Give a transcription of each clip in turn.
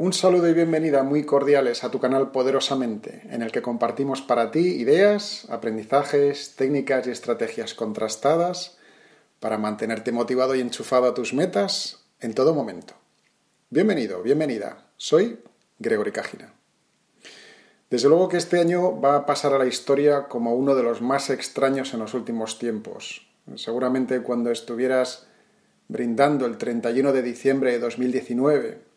Un saludo y bienvenida muy cordiales a tu canal Poderosamente, en el que compartimos para ti ideas, aprendizajes, técnicas y estrategias contrastadas para mantenerte motivado y enchufado a tus metas en todo momento. Bienvenido, bienvenida. Soy Gregory Cajina. Desde luego que este año va a pasar a la historia como uno de los más extraños en los últimos tiempos. Seguramente cuando estuvieras brindando el 31 de diciembre de 2019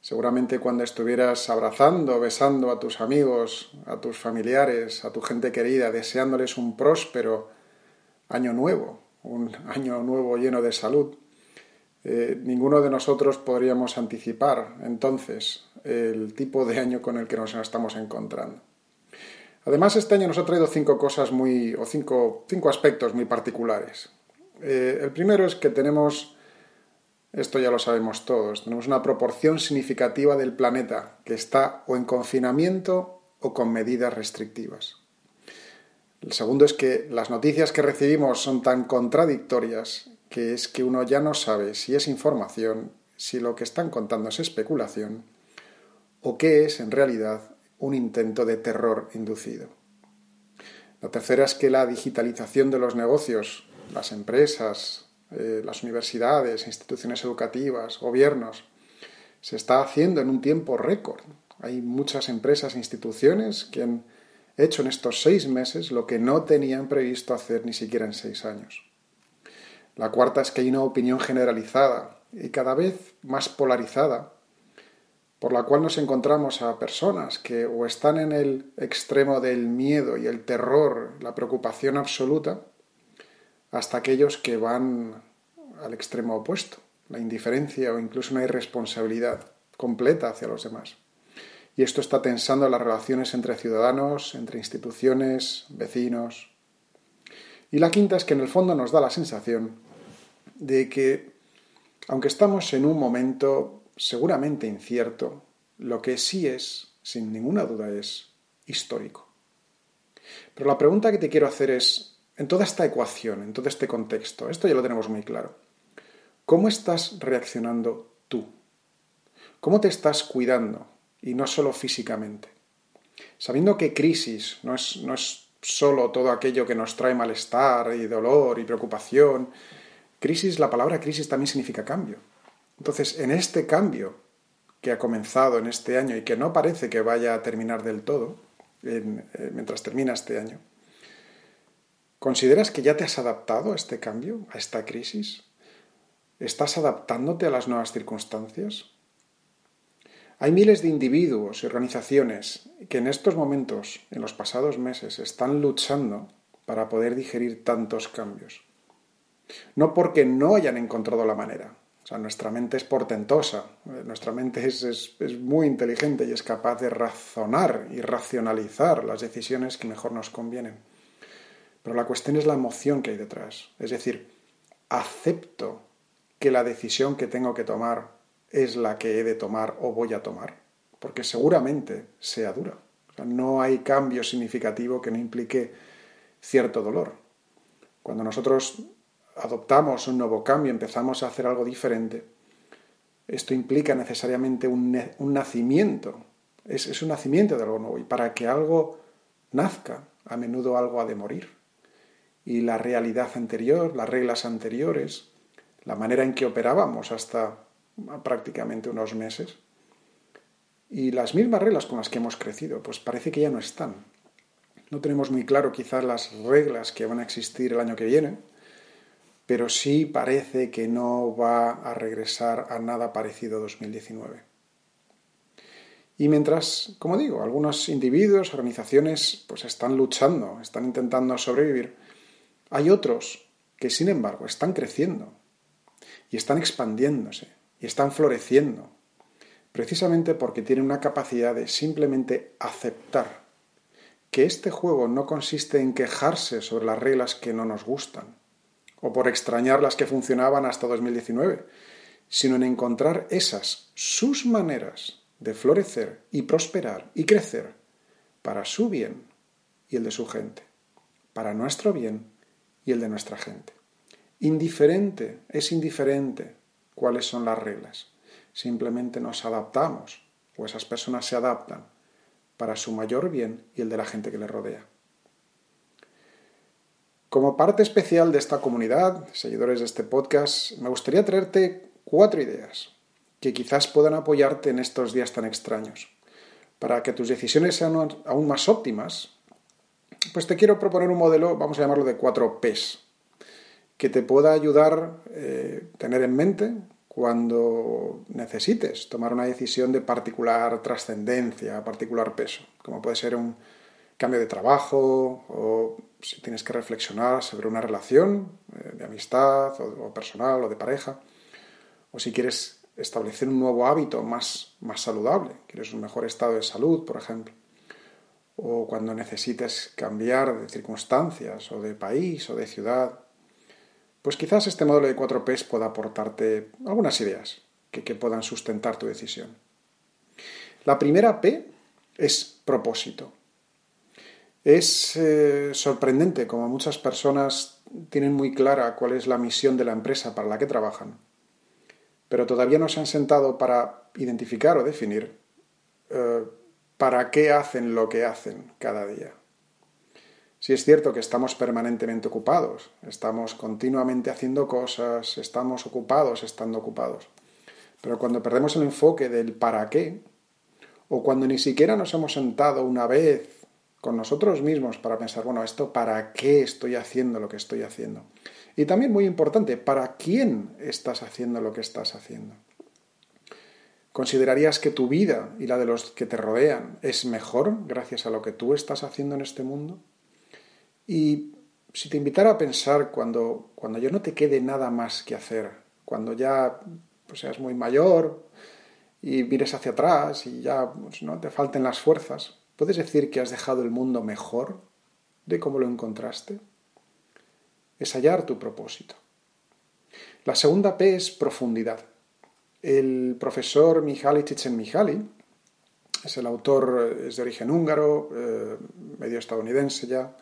Seguramente cuando estuvieras abrazando, besando a tus amigos, a tus familiares, a tu gente querida, deseándoles un próspero año nuevo, un año nuevo lleno de salud, eh, ninguno de nosotros podríamos anticipar entonces el tipo de año con el que nos estamos encontrando. Además, este año nos ha traído cinco cosas muy, o cinco, cinco aspectos muy particulares. Eh, el primero es que tenemos esto ya lo sabemos todos. Tenemos una proporción significativa del planeta que está o en confinamiento o con medidas restrictivas. El segundo es que las noticias que recibimos son tan contradictorias que es que uno ya no sabe si es información, si lo que están contando es especulación o qué es en realidad un intento de terror inducido. La tercera es que la digitalización de los negocios, las empresas, eh, las universidades, instituciones educativas, gobiernos, se está haciendo en un tiempo récord. Hay muchas empresas e instituciones que han hecho en estos seis meses lo que no tenían previsto hacer ni siquiera en seis años. La cuarta es que hay una opinión generalizada y cada vez más polarizada, por la cual nos encontramos a personas que o están en el extremo del miedo y el terror, la preocupación absoluta, hasta aquellos que van al extremo opuesto, la indiferencia o incluso una irresponsabilidad completa hacia los demás. Y esto está tensando las relaciones entre ciudadanos, entre instituciones, vecinos. Y la quinta es que en el fondo nos da la sensación de que, aunque estamos en un momento seguramente incierto, lo que sí es, sin ninguna duda, es histórico. Pero la pregunta que te quiero hacer es, en toda esta ecuación, en todo este contexto, esto ya lo tenemos muy claro, ¿cómo estás reaccionando tú? ¿Cómo te estás cuidando? Y no solo físicamente. Sabiendo que crisis no es, no es solo todo aquello que nos trae malestar y dolor y preocupación. Crisis, la palabra crisis también significa cambio. Entonces, en este cambio que ha comenzado en este año y que no parece que vaya a terminar del todo, eh, mientras termina este año, ¿Consideras que ya te has adaptado a este cambio, a esta crisis? ¿Estás adaptándote a las nuevas circunstancias? Hay miles de individuos y organizaciones que en estos momentos, en los pasados meses, están luchando para poder digerir tantos cambios. No porque no hayan encontrado la manera. O sea, nuestra mente es portentosa, nuestra mente es, es, muy inteligente y es capaz de razonar y racionalizar las decisiones que mejor nos convienen. Pero la cuestión es la emoción que hay detrás. Es decir, acepto que la decisión que tengo que tomar es la que he de tomar o voy a tomar, porque seguramente sea dura. no hay cambio significativo que no implique cierto dolor. Cuando nosotros adoptamos un nuevo cambio, empezamos a hacer algo diferente, esto implica necesariamente un, nacimiento. Es, un nacimiento de algo nuevo. Y para que algo nazca, a menudo algo ha de morir y la realidad anterior, las reglas anteriores, la manera en que operábamos hasta prácticamente unos meses. Y las mismas reglas con las que hemos crecido, pues parece que ya no están. No tenemos muy claro quizás las reglas que van a existir el año que viene, pero sí parece que no va a regresar a nada parecido a 2019. Y mientras, como digo, algunos individuos, organizaciones, pues están luchando, están intentando sobrevivir, hay otros que, sin embargo, están creciendo y están expandiéndose y están floreciendo, precisamente porque tienen una capacidad de simplemente aceptar que este juego no consiste en quejarse sobre las reglas que no nos gustan, o por extrañar las que funcionaban hasta 2019, sino en encontrar esas, sus maneras de florecer y prosperar y crecer para su bien y el de su gente, para nuestro bien y el de nuestra gente. Indiferente, es indiferente cuáles son las reglas. Simplemente nos adaptamos, o esas personas se adaptan para su mayor bien y el de la gente que le rodea. Como parte especial de esta comunidad, seguidores de este podcast, me gustaría traerte cuatro ideas que quizás puedan apoyarte en estos días tan extraños. Para que tus decisiones sean aún más óptimas, pues te quiero proponer un modelo, vamos a llamarlo de cuatro Ps, que te pueda ayudar a eh, tener en mente cuando necesites tomar una decisión de particular trascendencia, particular peso, como puede ser un cambio de trabajo o si tienes que reflexionar sobre una relación eh, de amistad o, personal o de pareja, o si quieres establecer un nuevo hábito más, más saludable, quieres un mejor estado de salud, por ejemplo, o cuando necesites cambiar de circunstancias o de país o de ciudad, pues quizás este modelo de 4Ps pueda aportarte algunas ideas que, puedan sustentar tu decisión. La primera P es propósito. Es eh, sorprendente como muchas personas tienen muy clara cuál es la misión de la empresa para la que trabajan, pero todavía no se han sentado para identificar o definir eh, para qué hacen lo que hacen cada día. Si es cierto que estamos permanentemente ocupados, estamos continuamente haciendo cosas, estamos ocupados estando ocupados. Pero cuando perdemos el enfoque del para qué, o cuando ni siquiera nos hemos sentado una vez con nosotros mismos para pensar, bueno, esto para qué estoy haciendo lo que estoy haciendo. Y también muy importante, ¿para quién estás haciendo lo que estás haciendo? ¿Considerarías que tu vida y la de los que te rodean es mejor gracias a lo que tú estás haciendo en este mundo? Y si te invitara a pensar cuando, cuando ya no te quede nada más que hacer, cuando ya pues, seas muy mayor y mires hacia atrás y ya pues, no te falten las fuerzas, ¿puedes decir que has dejado el mundo mejor de cómo lo encontraste? Es hallar tu propósito. La segunda P es profundidad. El profesor Mihaly Csikszentmihalyi es el autor, es de origen húngaro, eh, medio estadounidense ya,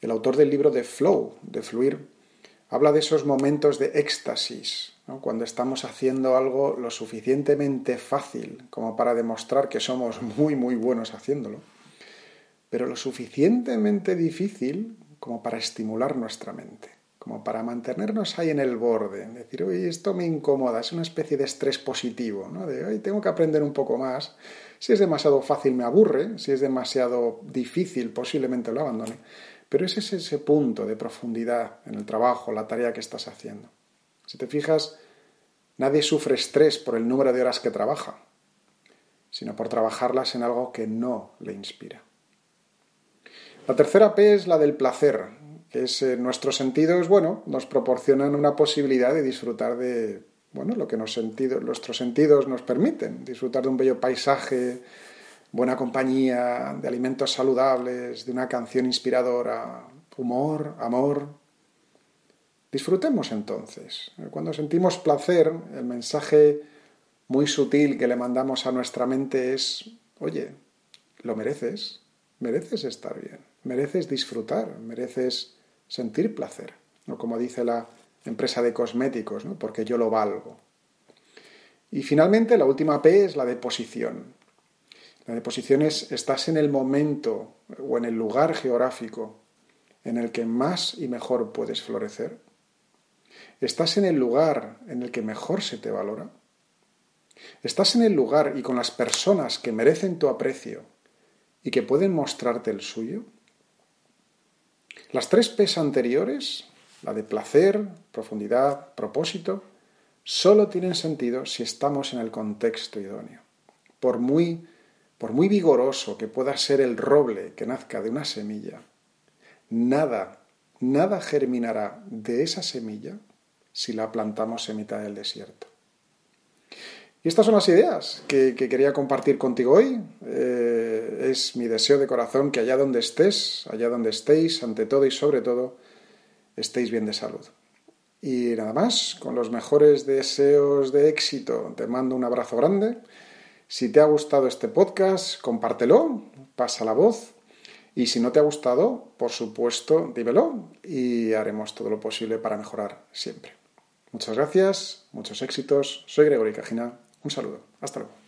el autor del libro de Flow, de Fluir, habla de esos momentos de éxtasis, cuando estamos haciendo algo lo suficientemente fácil como para demostrar que somos muy, muy buenos haciéndolo, pero lo suficientemente difícil como para estimular nuestra mente, como para mantenernos ahí en el borde, decir, oye, esto me incomoda, es una especie de estrés positivo, ¿no? de, hoy tengo que aprender un poco más, si es demasiado fácil me aburre, si es demasiado difícil posiblemente lo abandone, pero ese es ese punto de profundidad en el trabajo, la tarea que estás haciendo. Si te fijas, nadie sufre estrés por el número de horas que trabaja, sino por trabajarlas en algo que no le inspira. La tercera P es la del placer, es eh, nuestros sentidos, bueno, nos proporcionan una posibilidad de disfrutar de, bueno, lo que nuestros sentidos nos permiten, disfrutar de un bello paisaje, buena compañía, de alimentos saludables, de una canción inspiradora, humor, amor. Disfrutemos entonces. Cuando sentimos placer, el mensaje muy sutil que le mandamos a nuestra mente es, oye, lo mereces, mereces estar bien, mereces disfrutar, mereces sentir placer, ¿no? como dice la empresa de cosméticos, ¿no? porque yo lo valgo. Y finalmente la última P es la de posición. La deposición es estás en el momento o en el lugar geográfico en el que más y mejor puedes florecer. Estás en el lugar en el que mejor se te valora. Estás en el lugar y con las personas que merecen tu aprecio y que pueden mostrarte el suyo. Las tres P's anteriores, la de placer, profundidad, propósito, solo tienen sentido si estamos en el contexto idóneo. Por muy por muy vigoroso que pueda ser el roble que nazca de una semilla, nada, nada germinará de esa semilla si la plantamos en mitad del desierto. Y estas son las ideas que, quería compartir contigo hoy. Eh, es mi deseo de corazón que allá donde estés, allá donde estéis, ante todo y sobre todo, estéis bien de salud. Y nada más, con los mejores deseos de éxito, te mando un abrazo grande. Si te ha gustado este podcast, compártelo, pasa la voz. Y si no te ha gustado, por supuesto, dímelo y haremos todo lo posible para mejorar siempre. Muchas gracias, muchos éxitos. Soy Gregory Cajina. Un saludo. Hasta luego.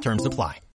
Terms apply.